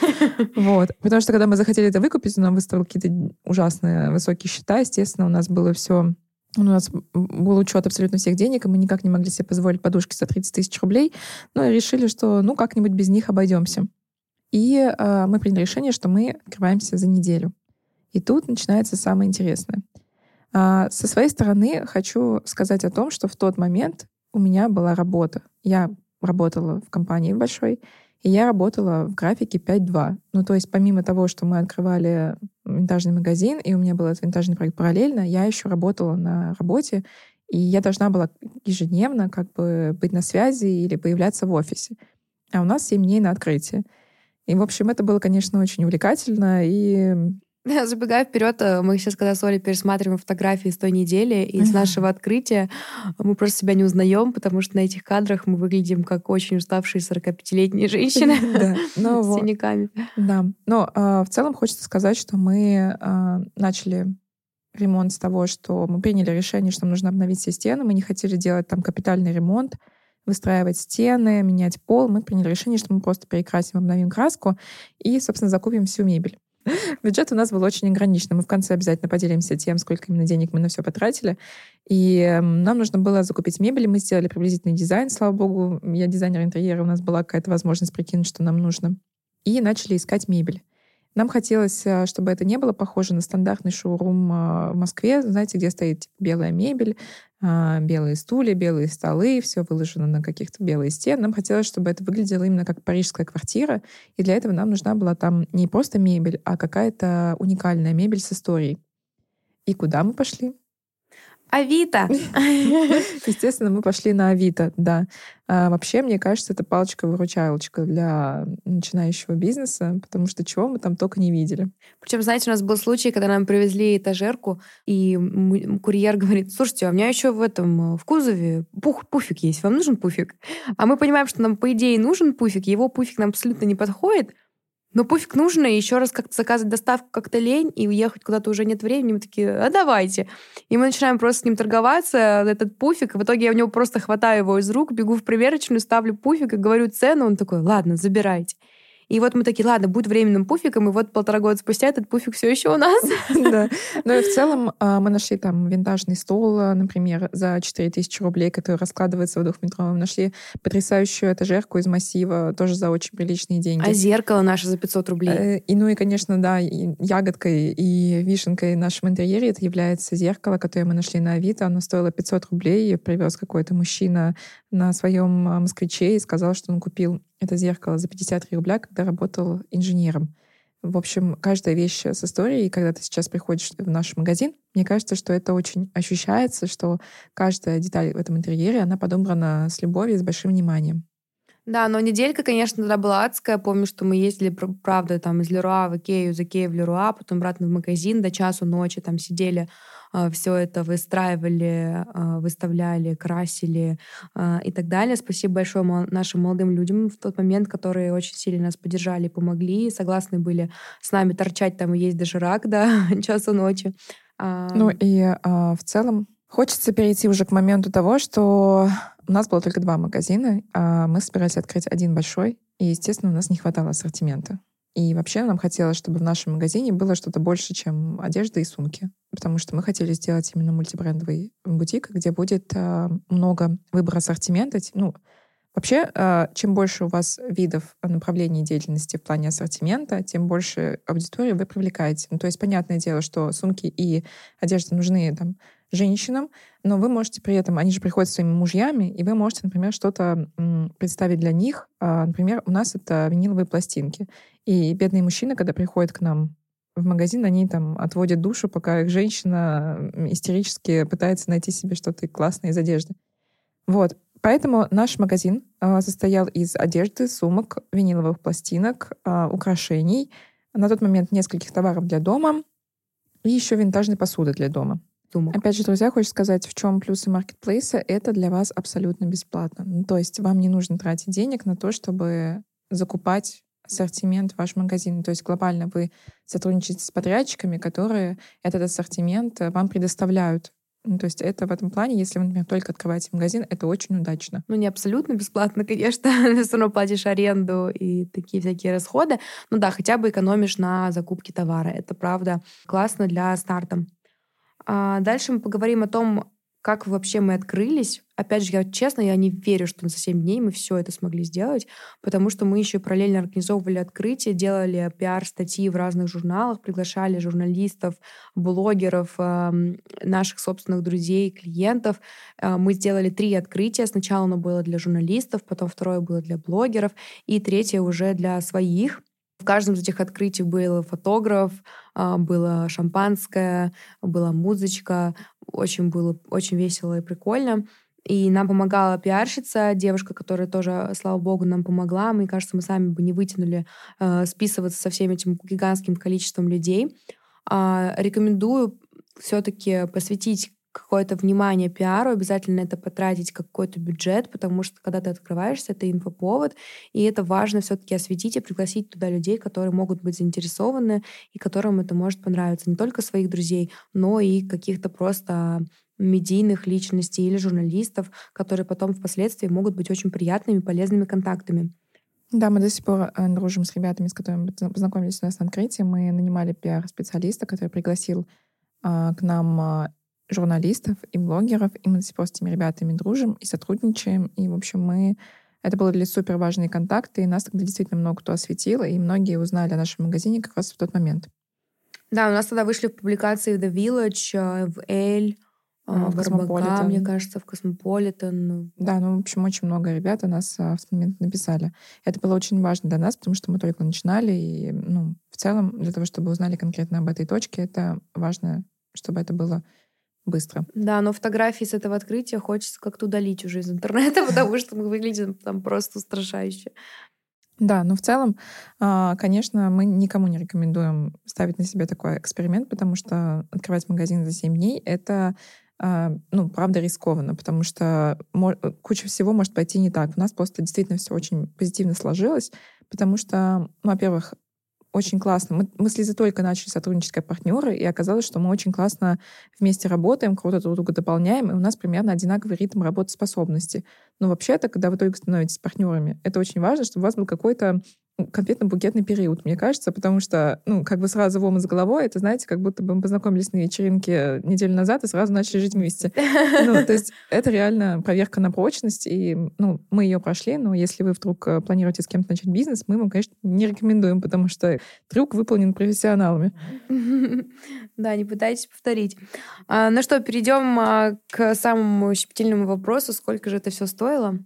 Вот. Потому что когда мы захотели это выкупить, он нам выставил какие-то ужасные высокие счета. Естественно, у нас было все у нас был учет абсолютно всех денег, и мы никак не могли себе позволить подушки за 30 тысяч рублей, но решили, что ну как-нибудь без них обойдемся. И э, мы приняли решение, что мы открываемся за неделю. И тут начинается самое интересное. А, со своей стороны хочу сказать о том, что в тот момент у меня была работа. Я работала в компании большой, и я работала в графике 5-2. Ну, то есть помимо того, что мы открывали винтажный магазин, и у меня был этот винтажный проект параллельно, я еще работала на работе, и я должна была ежедневно как бы быть на связи или появляться в офисе. А у нас 7 дней на открытие. И, в общем, это было, конечно, очень увлекательно, и Забегая вперед, э, мы сейчас, когда с Олей пересматриваем фотографии с той недели, из нашего открытия мы просто себя не узнаем, потому что на этих кадрах мы выглядим как очень уставшие 45-летние женщины с синяками. Да. Но а, в целом хочется сказать, что мы а, начали ремонт с того, что мы приняли решение, что нам нужно обновить все стены. Мы не хотели делать там капитальный ремонт, выстраивать стены, менять пол. Мы приняли решение, что мы просто перекрасим, обновим краску и, собственно, закупим всю мебель. Бюджет у нас был очень ограниченный. Мы в конце обязательно поделимся тем, сколько именно денег мы на все потратили. И эм, нам нужно было закупить мебель. Мы сделали приблизительный дизайн, слава богу. Я дизайнер интерьера, у нас была какая-то возможность прикинуть, что нам нужно. И начали искать мебель. Нам хотелось, э, чтобы это не было похоже на стандартный шоурум э, в Москве, знаете, где стоит типа, белая мебель, а, белые стулья, белые столы, все выложено на каких-то белые стены. Нам хотелось, чтобы это выглядело именно как парижская квартира, и для этого нам нужна была там не просто мебель, а какая-то уникальная мебель с историей. И куда мы пошли? Авито. Естественно, мы пошли на Авито, да. А вообще, мне кажется, это палочка-выручалочка для начинающего бизнеса, потому что чего мы там только не видели. Причем, знаете, у нас был случай, когда нам привезли этажерку, и курьер говорит, слушайте, а у меня еще в этом, в кузове пух, пуфик есть, вам нужен пуфик? А мы понимаем, что нам, по идее, нужен пуфик, его пуфик нам абсолютно не подходит, но пофиг нужно, и еще раз как-то заказывать доставку как-то лень, и уехать куда-то уже нет времени. Мы такие, а давайте. И мы начинаем просто с ним торговаться, этот пуфик. В итоге я у него просто хватаю его из рук, бегу в примерочную, ставлю пуфик и говорю цену. Он такой, ладно, забирайте. И вот мы такие, ладно, будет временным пуфиком, и вот полтора года спустя этот пуфик все еще у нас. Да. Ну и в целом а, мы нашли там винтажный стол, а, например, за 4000 рублей, который раскладывается в двухметровом. Нашли потрясающую этажерку из массива, тоже за очень приличные деньги. А зеркало наше за 500 рублей. Э, и ну и, конечно, да, ягодкой и вишенкой в нашем интерьере это является зеркало, которое мы нашли на Авито. Оно стоило 500 рублей, привез какой-то мужчина на своем а, москвиче и сказал, что он купил это зеркало за 53 рубля, когда работал инженером. В общем, каждая вещь с историей, и когда ты сейчас приходишь в наш магазин, мне кажется, что это очень ощущается, что каждая деталь в этом интерьере, она подобрана с любовью, с большим вниманием. Да, но неделька, конечно, тогда была адская. Помню, что мы ездили, правда, там из Леруа в Икею, из Икеи в Леруа, потом обратно в магазин до часу ночи, там сидели все это выстраивали, а, выставляли, красили а, и так далее. Спасибо большое нашим молодым людям в тот момент, которые очень сильно нас поддержали помогли, согласны были с нами торчать там и есть даже рак до часу ночи. Ну и а, в целом хочется перейти уже к моменту того, что у нас было только два магазина, а мы собирались открыть один большой, и, естественно, у нас не хватало ассортимента. И вообще нам хотелось, чтобы в нашем магазине было что-то больше, чем одежда и сумки. Потому что мы хотели сделать именно мультибрендовый бутик, где будет э, много выбора ассортимента. Ну, вообще, э, чем больше у вас видов направлений деятельности в плане ассортимента, тем больше аудитории вы привлекаете. Ну, то есть, понятное дело, что сумки и одежда нужны там, женщинам, но вы можете при этом, они же приходят с своими мужьями, и вы можете, например, что-то представить для них. А, например, у нас это виниловые пластинки. И бедные мужчины, когда приходят к нам в магазин, они там отводят душу, пока их женщина истерически пытается найти себе что-то классное из одежды. Вот. Поэтому наш магазин э, состоял из одежды, сумок, виниловых пластинок, э, украшений, на тот момент нескольких товаров для дома и еще винтажной посуды для дома. суммах. Опять же, друзья, хочу сказать, в чем плюсы маркетплейса. Это для вас абсолютно бесплатно. Ну, то есть вам не нужно тратить денег на то, чтобы закупать ассортимент ваш магазин. То есть глобально вы сотрудничаете с подрядчиками, которые этот ассортимент э, вам предоставляют. Ну, то есть это в этом плане, если вы, например, только открываете магазин, это очень удачно. Ну, не абсолютно бесплатно, конечно. Все равно платишь аренду и такие всякие расходы. Ну да, хотя бы экономишь на закупке товара. Это, правда, классно для старта. А дальше мы поговорим о том, как вообще мы открылись. Опять же, я честно, я не верю, что за 7 дней мы все это смогли сделать, потому что мы еще параллельно организовывали открытие, делали пиар-статьи в разных журналах, приглашали журналистов, блогеров, наших собственных друзей, клиентов. Э, мы сделали три открытия. Сначала оно было для журналистов, потом второе было для блогеров, и третье уже для своих. В каждом из этих открытий был фотограф, а, было шампанское, была музычка, очень было очень весело и прикольно. И нам помогала пиарщица, девушка, которая тоже, слава богу, нам помогла. Мне кажется, мы сами бы не вытянули э, списываться со всем этим гигантским количеством людей. Э, рекомендую все-таки посвятить какое-то внимание пиару, обязательно это потратить какой-то бюджет, потому что когда ты открываешься, это инфоповод, и это важно все-таки осветить и пригласить туда людей, которые могут быть заинтересованы и которым это может понравиться. Не только своих друзей, но и каких-то просто медийных личностей или журналистов, которые потом впоследствии могут быть очень приятными, полезными контактами. Да, мы до сих пор э, дружим с ребятами, с которыми познакомились у нас на открытии. Мы нанимали пиар-специалиста, который пригласил а, к нам а, журналистов и блогеров, и мы с этими ребятами дружим и сотрудничаем. И, в общем, мы... Это были супер важные контакты, и нас тогда действительно много кто осветил, и многие узнали о нашем магазине как раз в тот момент. Да, у нас тогда вышли в публикации в The Village, э, в Elle, а, в РБК, мне кажется, в Космополитен. Да, ну, в общем, очень много ребят о нас а, в тот момент написали. Это было очень важно для нас, потому что мы только начинали, и, ну, в целом, для того, чтобы узнали конкретно об этой точке, это важно, чтобы это было быстро. Да, но фотографии с этого открытия хочется как-то удалить уже из интернета, потому что мы выглядим там просто устрашающе. Да, но в целом, а, конечно, мы никому не рекомендуем ставить на себя такой эксперимент, потому что открывать магазин за 7 дней — это а, ну, правда, рискованно, потому что куча всего может пойти не так. У нас просто действительно все очень позитивно сложилось, потому что, ну, во-первых, очень классно. Мы, мы с Лизой только начали сотрудничать как партнеры, и оказалось, что мы очень классно вместе работаем, круто друг друга дополняем, и у нас примерно одинаковый ритм работоспособности. Но вообще-то, когда вы только становитесь партнерами, это очень важно, чтобы у вас был какой-то конфетно-букетный период, мне кажется, потому что, ну, как бы сразу в омут с головой, это, знаете, как будто бы мы познакомились на вечеринке неделю назад и сразу начали жить вместе. Ну, то есть это реально проверка на прочность, и, ну, мы ее прошли, но если вы вдруг э, планируете с кем-то начать бизнес, мы вам, конечно, не рекомендуем, потому что трюк выполнен профессионалами. Да, не пытайтесь повторить. А, ну что, перейдем а, к самому щепетильному вопросу. Сколько же это все стоило?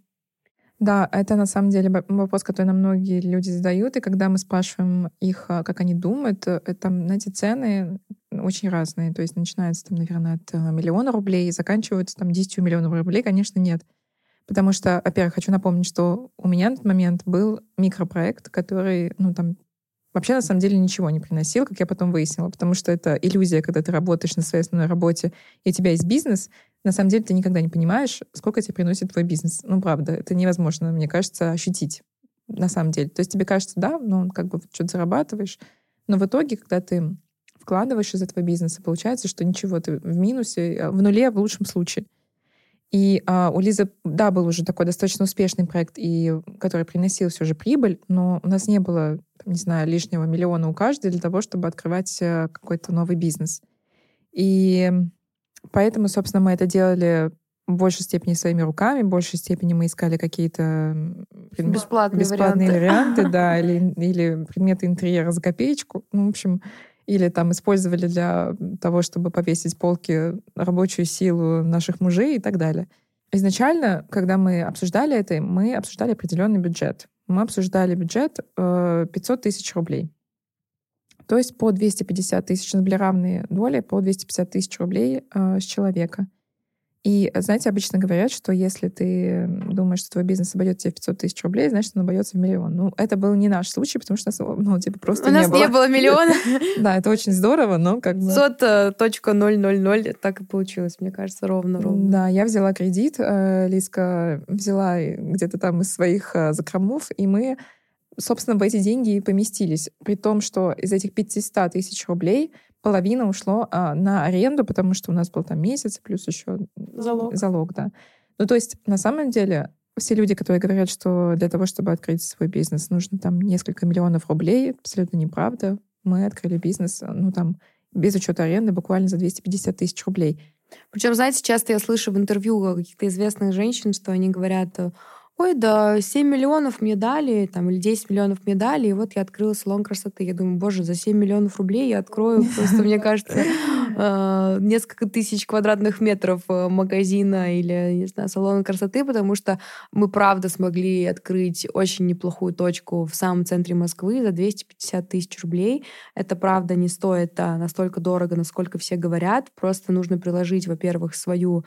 Да, это на самом деле вопрос, который нам многие люди задают, и когда мы спрашиваем их, а, как они думают, э, там, знаете, цены очень разные. То есть начинается там, наверное, от э, миллиона рублей и заканчиваются там 10 миллионов рублей, конечно, нет. Потому что, во-первых, хочу напомнить, что у меня на тот момент был микропроект, который, ну, там, вообще на самом деле ничего не приносил, как я потом выяснила, потому что это иллюзия, когда ты работаешь на своей основной работе, и у тебя есть бизнес, на самом деле ты никогда не понимаешь, сколько тебе приносит твой бизнес. Ну, правда, это невозможно, мне кажется, ощутить на самом деле. То есть тебе кажется, да, ну, как бы что-то зарабатываешь, но в итоге, когда ты вкладываешь из этого бизнеса, получается, что ничего, ты в минусе, а, в нуле в лучшем случае. И а, у Лизы, да, был уже такой достаточно успешный проект, и, который приносил все же прибыль, но у нас не было, не знаю, лишнего миллиона у каждой для того, чтобы открывать э, какой-то новый бизнес. И поэтому, собственно, мы это делали в большей степени своими руками, в большей степени мы искали какие-то бесплатные, бесплатные варианты, варианты да, или, или предметы интерьера за копеечку. Ну, в общем, или там использовали для того, чтобы повесить полки рабочую силу наших мужей и так далее. Изначально, когда мы обсуждали это, мы обсуждали определенный бюджет. Мы обсуждали бюджет 500 э, тысяч рублей. То есть по 250 тысяч, были равные доли, по 250 тысяч рублей э, с человека. И, знаете, обычно говорят, что если ты думаешь, что твой бизнес обойдет тебе 500 тысяч рублей, значит, он обойдется в миллион. Ну, это был не наш случай, потому что нас, ну, типа, просто У не нас было. не было миллиона. Да, это очень здорово, но как бы... 500.000 так и получилось, мне кажется, ровно-ровно. Да, я взяла кредит, э, Лиска взяла где-то там из своих э, закромов, и мы, собственно, в эти деньги и поместились. При том, что из этих 500 тысяч рублей половина ушло а, на аренду, потому что у нас был там месяц, плюс еще Залог. залог, да. Ну, то есть, на самом деле, все люди, которые говорят, что для того, чтобы открыть свой бизнес, нужно там несколько миллионов рублей, абсолютно неправда. Мы открыли бизнес, ну, там, без учета аренды, буквально за 250 тысяч рублей. Причем, знаете, часто я слышу в интервью каких-то известных женщин, что они говорят, ой, да 7 миллионов мне дали, там, или 10 миллионов мне дали, и вот я открыла салон красоты. Я думаю, боже, за 7 миллионов рублей я открою просто, мне кажется, э, несколько тысяч квадратных метров э, магазина или, не знаю, салона красоты, потому что мы, правда, смогли открыть очень неплохую точку в самом центре Москвы за 250 тысяч рублей. Это, правда, не стоит а, настолько дорого, насколько все говорят. Просто нужно приложить, во-первых, свою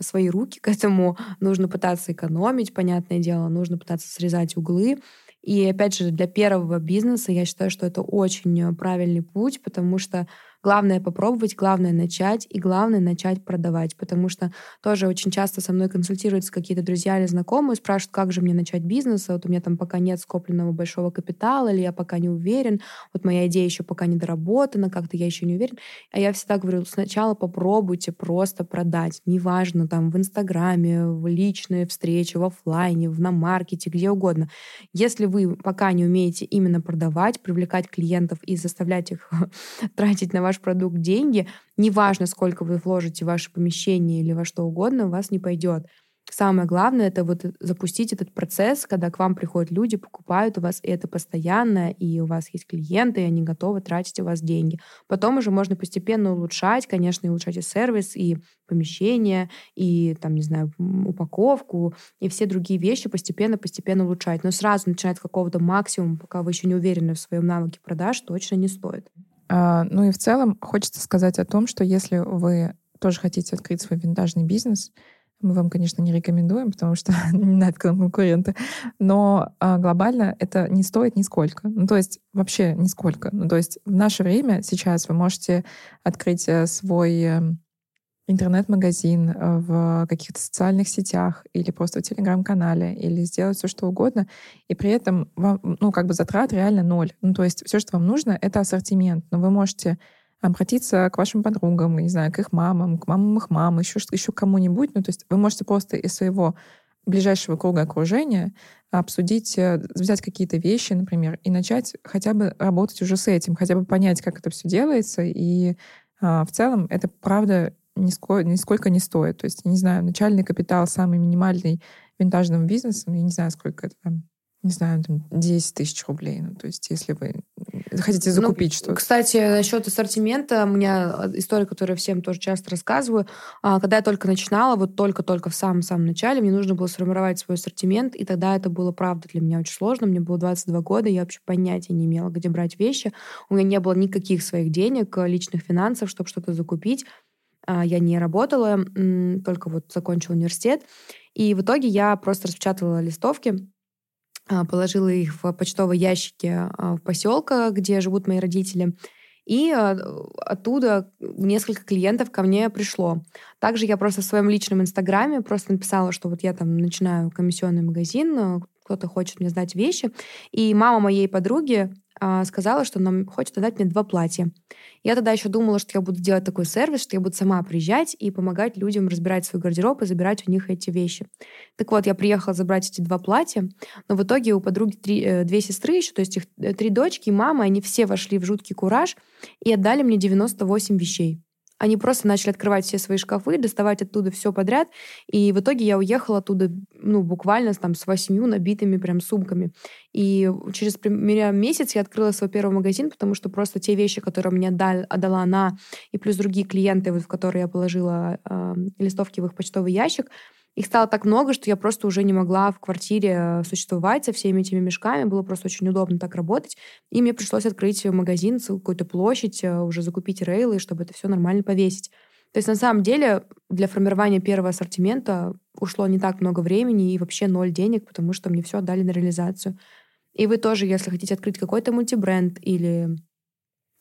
свои руки к этому, нужно пытаться экономить, понятное дело, нужно пытаться срезать углы. И опять же, для первого бизнеса я считаю, что это очень правильный путь, потому что Главное попробовать, главное начать и главное начать продавать, потому что тоже очень часто со мной консультируются какие-то друзья или знакомые, спрашивают, как же мне начать бизнес, вот у меня там пока нет скопленного большого капитала, или я пока не уверен, вот моя идея еще пока не доработана, как-то я еще не уверен. А я всегда говорю, сначала попробуйте просто продать, неважно, там в Инстаграме, в личные встречи, в офлайне, в на маркете, где угодно. Если вы пока не умеете именно продавать, привлекать клиентов и заставлять их тратить на ваш продукт деньги, неважно, сколько вы вложите в ваше помещение или во что угодно, у вас не пойдет. Самое главное это вот запустить этот процесс, когда к вам приходят люди, покупают у вас, и это постоянно, и у вас есть клиенты, и они готовы тратить у вас деньги. Потом уже можно постепенно улучшать, конечно, и улучшать и сервис, и помещение, и там, не знаю, упаковку, и все другие вещи постепенно-постепенно улучшать. Но сразу начинать с какого-то максимума, пока вы еще не уверены в своем навыке продаж, точно не стоит. А, ну и в целом хочется сказать о том, что если вы тоже хотите открыть свой винтажный бизнес, мы вам, конечно, не рекомендуем, потому что не надо конкуренты. Но а, глобально это не стоит нисколько. Ну, то есть вообще нисколько. Ну, то есть в наше время сейчас вы можете открыть э, свой эм, интернет-магазин э, в каких-то социальных сетях или просто в телеграм-канале, или сделать все, что угодно, и при этом вам, ну, как бы затрат реально ноль. Ну, то есть все, что вам нужно, это ассортимент. Но вы можете обратиться к вашим подругам, не знаю, к их мамам, к мамам их мам, еще, еще кому-нибудь. Ну, то есть вы можете просто из своего ближайшего круга окружения обсудить, э, взять какие-то вещи, например, и начать хотя бы работать уже с этим, хотя бы понять, как это все делается. И а, в целом это, правда, нисколько, нисколько не стоит. То есть, я не знаю, начальный капитал самый минимальный винтажного бизнеса, я не знаю, сколько это там, не знаю, там 10 тысяч рублей. Ну, то есть, если вы хотите ну, закупить ну, что-то. Кстати, насчет ассортимента, у меня а, история, которую я всем тоже часто рассказываю. А, когда я только начинала, вот только-только в самом-самом начале, мне нужно было сформировать свой ассортимент, и тогда это было, правда, для меня очень сложно. Мне было 22 года, я вообще понятия не имела, где брать вещи. У меня не было никаких своих денег, личных финансов, чтобы что-то закупить. А, я не работала, только вот закончила университет. И в итоге я просто распечатала листовки, а, положила их в почтовые ящики а, в поселка, где живут мои родители. И оттуда несколько клиентов ко мне пришло. Также я просто в своем личном инстаграме просто написала, что вот я там начинаю комиссионный магазин, кто-то хочет мне сдать вещи. И мама моей подруги а, сказала, что она хочет отдать мне два платья. Я тогда еще думала, что я буду делать такой сервис, что я буду сама приезжать и помогать людям разбирать свой гардероб и забирать у них эти вещи. Так вот, я приехала забрать эти два платья, но в итоге у подруги три, э, две сестры еще, то есть их э, три дочки и мама, они все вошли в жуткий кураж и отдали мне 98 вещей. Они просто начали открывать все свои шкафы, доставать оттуда все подряд. И в итоге я уехала оттуда, ну, буквально там с восьмью набитыми прям сумками. И через примерно месяц я открыла свой первый магазин, потому что просто те вещи, которые мне отдал, отдала она, и плюс другие клиенты, вот, в которые я положила э, листовки в их почтовый ящик, их стало так много, что я просто уже не могла в квартире э, существовать со всеми этими мешками. Было просто очень удобно так работать. И мне пришлось открыть магазин, какую-то площадь, э, уже закупить рейлы, чтобы это все нормально повесить. То есть на самом деле для формирования первого ассортимента ушло не так много времени и вообще ноль денег, потому что мне все отдали на реализацию. И вы тоже, если хотите открыть какой-то мультибренд или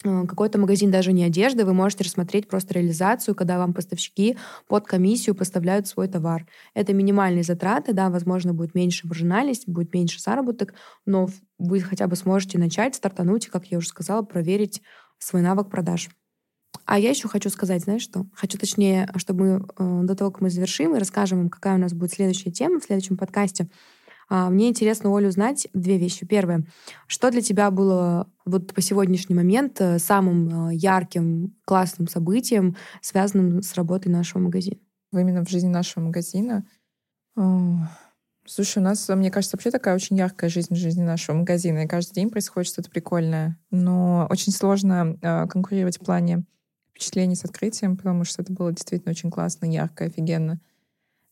какой-то магазин даже не одежды, вы можете рассмотреть просто реализацию, когда вам поставщики под комиссию поставляют свой товар. Это минимальные затраты, да, возможно, будет меньше маржинальность, будет меньше заработок, но вы хотя бы сможете начать, стартануть, и, как я уже сказала, проверить свой навык продаж. А я еще хочу сказать, знаешь что? Хочу точнее, чтобы мы э, до того, как мы завершим и расскажем вам, какая у нас будет следующая тема в следующем подкасте, а, мне интересно, Оля, узнать две вещи. Первое. Что для тебя было вот по сегодняшний момент э, самым э, ярким, классным событием, связанным с работой нашего магазина? Именно в жизни нашего магазина? Слушай, у нас, мне кажется, вообще такая очень яркая жизнь в жизни нашего магазина, и каждый день происходит что-то прикольное. Но очень сложно э, конкурировать в плане впечатлений с открытием, потому что это было действительно очень классно, ярко, офигенно.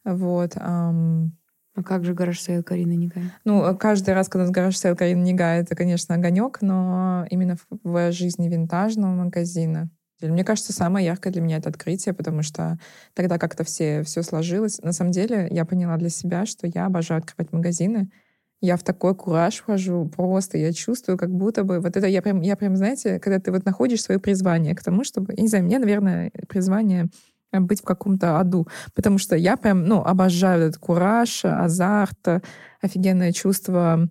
Вот. Эм, а как же garage sale Карины Нигай? Ну, каждый раз, когда garage sale Карины Нигай, это, конечно, огонек, но именно в жизни винтажного магазина. Мне кажется, самое яркое для меня это открытие, потому что тогда как-то все, все сложилось. На самом деле, я поняла для себя, что я обожаю открывать магазины. Я в такой кураж вхожу, просто я чувствую, как будто бы вот это я прям, я прям, знаете, когда ты вот находишь свое призвание к тому, чтобы, я не знаю, мне, наверное, призвание быть в каком-то аду. Потому что я прям, ну, обожаю этот кураж, азарт, офигенное чувство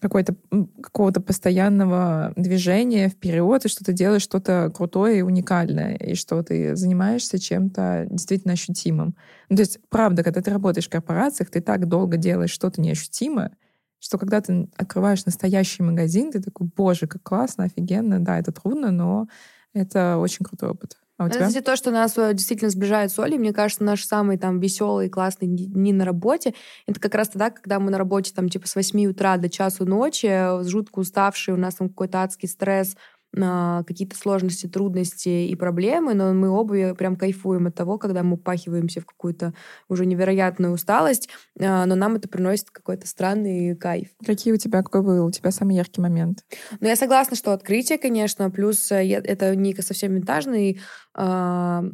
какой-то какого-то постоянного движения вперед, и что ты делаешь что-то крутое и уникальное, и что ты занимаешься чем-то действительно ощутимым. Ну, то есть, правда, когда ты работаешь в корпорациях, ты так долго делаешь что-то неощутимое, что когда ты открываешь настоящий магазин, ты такой, боже, как классно, офигенно, да, это трудно, но это очень крутой опыт. А у тебя? Это то, что нас э, действительно сближает с Олей. Мне кажется, наши самые там веселые, классные дни на работе, это как раз тогда, когда мы на работе там типа с 8 утра до часу ночи, э, жутко уставшие, у нас там какой-то адский стресс, какие-то сложности, трудности и проблемы, но мы оба прям кайфуем от того, когда мы упахиваемся в какую-то уже невероятную усталость, а, но нам это приносит какой-то странный кайф. Какие у тебя, какой был у тебя самый яркий момент? Ну, я согласна, что открытие, конечно, плюс э, это не совсем винтажный а,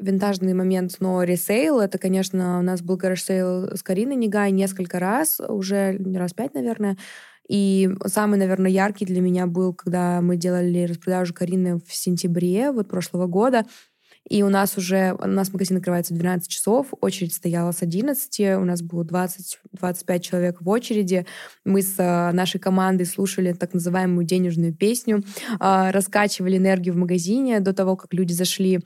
винтажный момент, но resale, это, конечно, у нас был garage sale с Кариной Нигай несколько раз, уже раз пять, наверное, и самый, наверное, яркий для меня был, когда мы делали распродажу Карины в сентябре вот прошлого года. И у нас уже, у нас магазин открывается в 12 часов, очередь стояла с 11, у нас было 20-25 человек в очереди. Мы с а, нашей командой слушали так называемую денежную песню, а, раскачивали энергию в магазине до того, как люди зашли.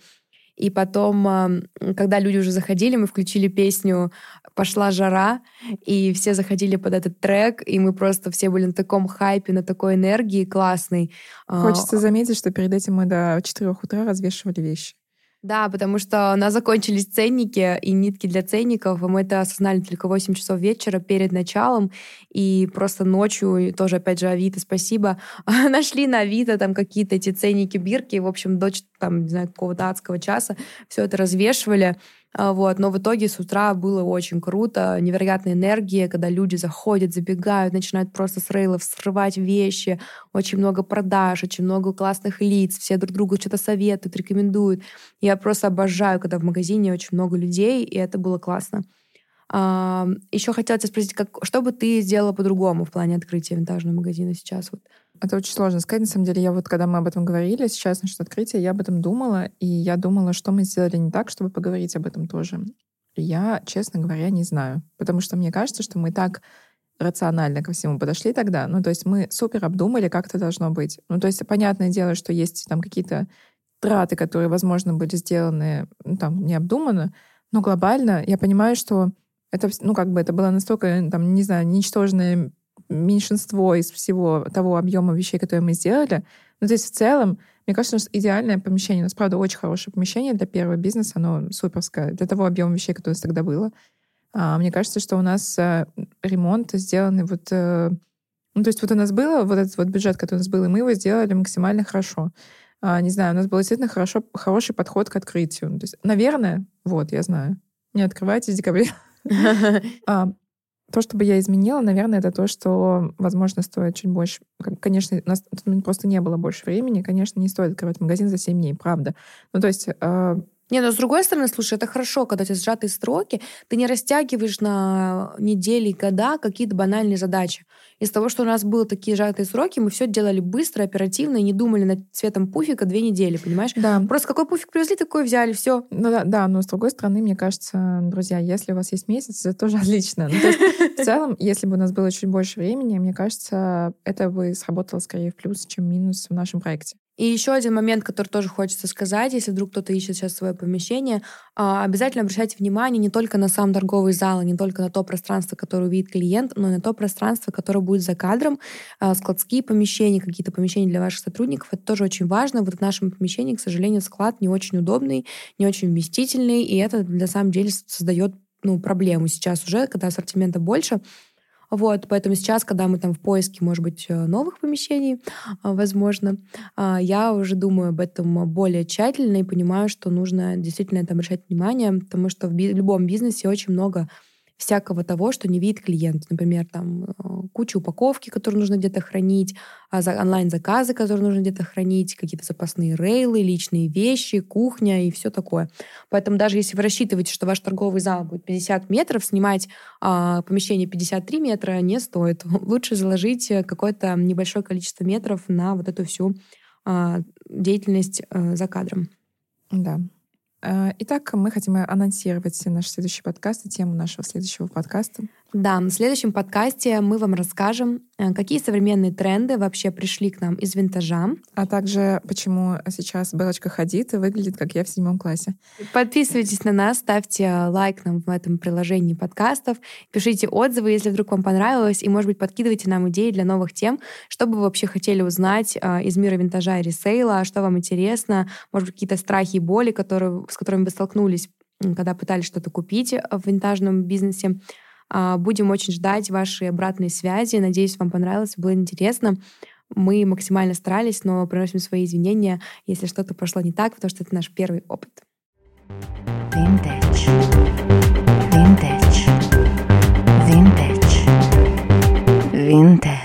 И потом, когда люди уже заходили, мы включили песню «Пошла жара», и все заходили под этот трек, и мы просто все были на таком хайпе, на такой энергии классной. А, Хочется заметить, что перед этим мы до 4 утра развешивали вещи. Да, потому что у нас закончились ценники и нитки для ценников, и мы это осознали только 8 часов вечера перед началом, и просто ночью, тоже, опять же, Авито, спасибо, нашли на Авито там какие-то эти ценники, бирки, в общем, до там, не знаю, какого-то адского часа все это развешивали, вот. Но в итоге с утра было очень круто, невероятная энергия, когда люди заходят, забегают, начинают просто с рейлов срывать вещи, очень много продаж, очень много классных лиц, все друг другу что-то советуют, рекомендуют. Я просто обожаю, когда в магазине очень много людей, и это было классно. А, еще хотела тебя спросить, как, что бы ты сделала по-другому в плане открытия винтажного магазина сейчас? Вот? Это очень сложно сказать. На самом деле, я вот, когда мы об этом говорили, сейчас насчет открытия, я об этом думала, и я думала, что мы сделали не так, чтобы поговорить об этом тоже. Я, честно говоря, не знаю. Потому что мне кажется, что мы так рационально ко всему подошли тогда. Ну, то есть мы супер обдумали, как это должно быть. Ну, то есть понятное дело, что есть там какие-то траты, которые, возможно, были сделаны ну, там необдуманно, но глобально я понимаю, что это, ну, как бы это было настолько, там, не знаю, ничтожное меньшинство из всего того объема вещей, которые мы сделали. Но здесь в целом, мне кажется, что идеальное помещение. У нас, правда, очень хорошее помещение для первого бизнеса, оно суперское, для того объема вещей, который у нас тогда было. А, мне кажется, что у нас а, ремонт сделанный вот... А, ну, то есть вот у нас было вот этот вот бюджет, который у нас был, и мы его сделали максимально хорошо. А, не знаю, у нас был действительно хорошо, хороший подход к открытию. То есть, наверное, вот, я знаю. Не открывайте с декабря. То, что бы я изменила, наверное, это то, что, возможно, стоит чуть больше. Конечно, у нас просто не было больше времени. Конечно, не стоит открывать магазин за 7 дней, правда. Ну, то есть, э, Не, но с другой стороны, слушай, это хорошо, когда у тебя сжатые сроки, ты не растягиваешь на недели и года какие-то банальные задачи. Из того, что у нас были такие сжатые сроки, мы все делали быстро, оперативно и не думали над цветом пуфика две недели, понимаешь? Да. Просто какой пуфик привезли, такой взяли, все. Ну да, да, но с другой стороны, мне кажется, друзья, если у вас есть месяц, это тоже отлично. Ну, то есть, в целом, если бы у нас было чуть больше времени, мне кажется, это бы сработало скорее в плюс, чем минус в нашем проекте. И еще один момент, который тоже хочется сказать, если вдруг кто-то ищет сейчас свое помещение, а, обязательно обращайте внимание не только на сам торговый зал, не только на то пространство, которое увидит клиент, но и на то пространство, которое будет за кадром, а, складские помещения, какие-то помещения для ваших сотрудников. Это тоже очень важно. Вот в нашем помещении, к сожалению, склад не очень удобный, не очень вместительный, и это на самом деле создает ну, проблему сейчас уже, когда ассортимента больше, вот, поэтому сейчас, когда мы там в поиске, может быть, э, новых помещений, а, возможно, а, я уже думаю об этом более тщательно и понимаю, что нужно действительно это обращать внимание, потому что в любом бизнесе очень много всякого того, что не видит клиент. Например, там э, куча упаковки, которую нужно где-то хранить, а онлайн-заказы, которые нужно где-то хранить, какие-то запасные рейлы, личные вещи, кухня и все такое. Поэтому даже если вы рассчитываете, что ваш торговый зал будет 50 метров, снимать а, помещение 53 метра не стоит. Лучше заложить какое-то небольшое количество метров на вот эту всю а, деятельность а, за кадром. Да, Э, итак, мы хотим анонсировать наш следующий подкаст и тему нашего следующего подкаста. Да, в следующем подкасте мы вам расскажем, э, какие современные тренды вообще пришли к нам из винтажа. А также, почему сейчас Белочка ходит и выглядит, как я в седьмом классе. Подписывайтесь на нас, ставьте лайк нам в этом приложении подкастов, пишите отзывы, если вдруг вам понравилось, и, может быть, подкидывайте нам идеи для новых тем, что бы вы вообще хотели узнать э, из мира винтажа и ресейла, что вам интересно, может быть, какие-то страхи и боли, которые, с которыми вы столкнулись когда пытались что-то купить в винтажном бизнесе. А, будем очень ждать ваши обратные связи. Надеюсь, вам понравилось, было интересно. Мы максимально старались, но приносим свои извинения, если что-то пошло не так, потому что это наш первый опыт. Vintage. Vintage. Vintage.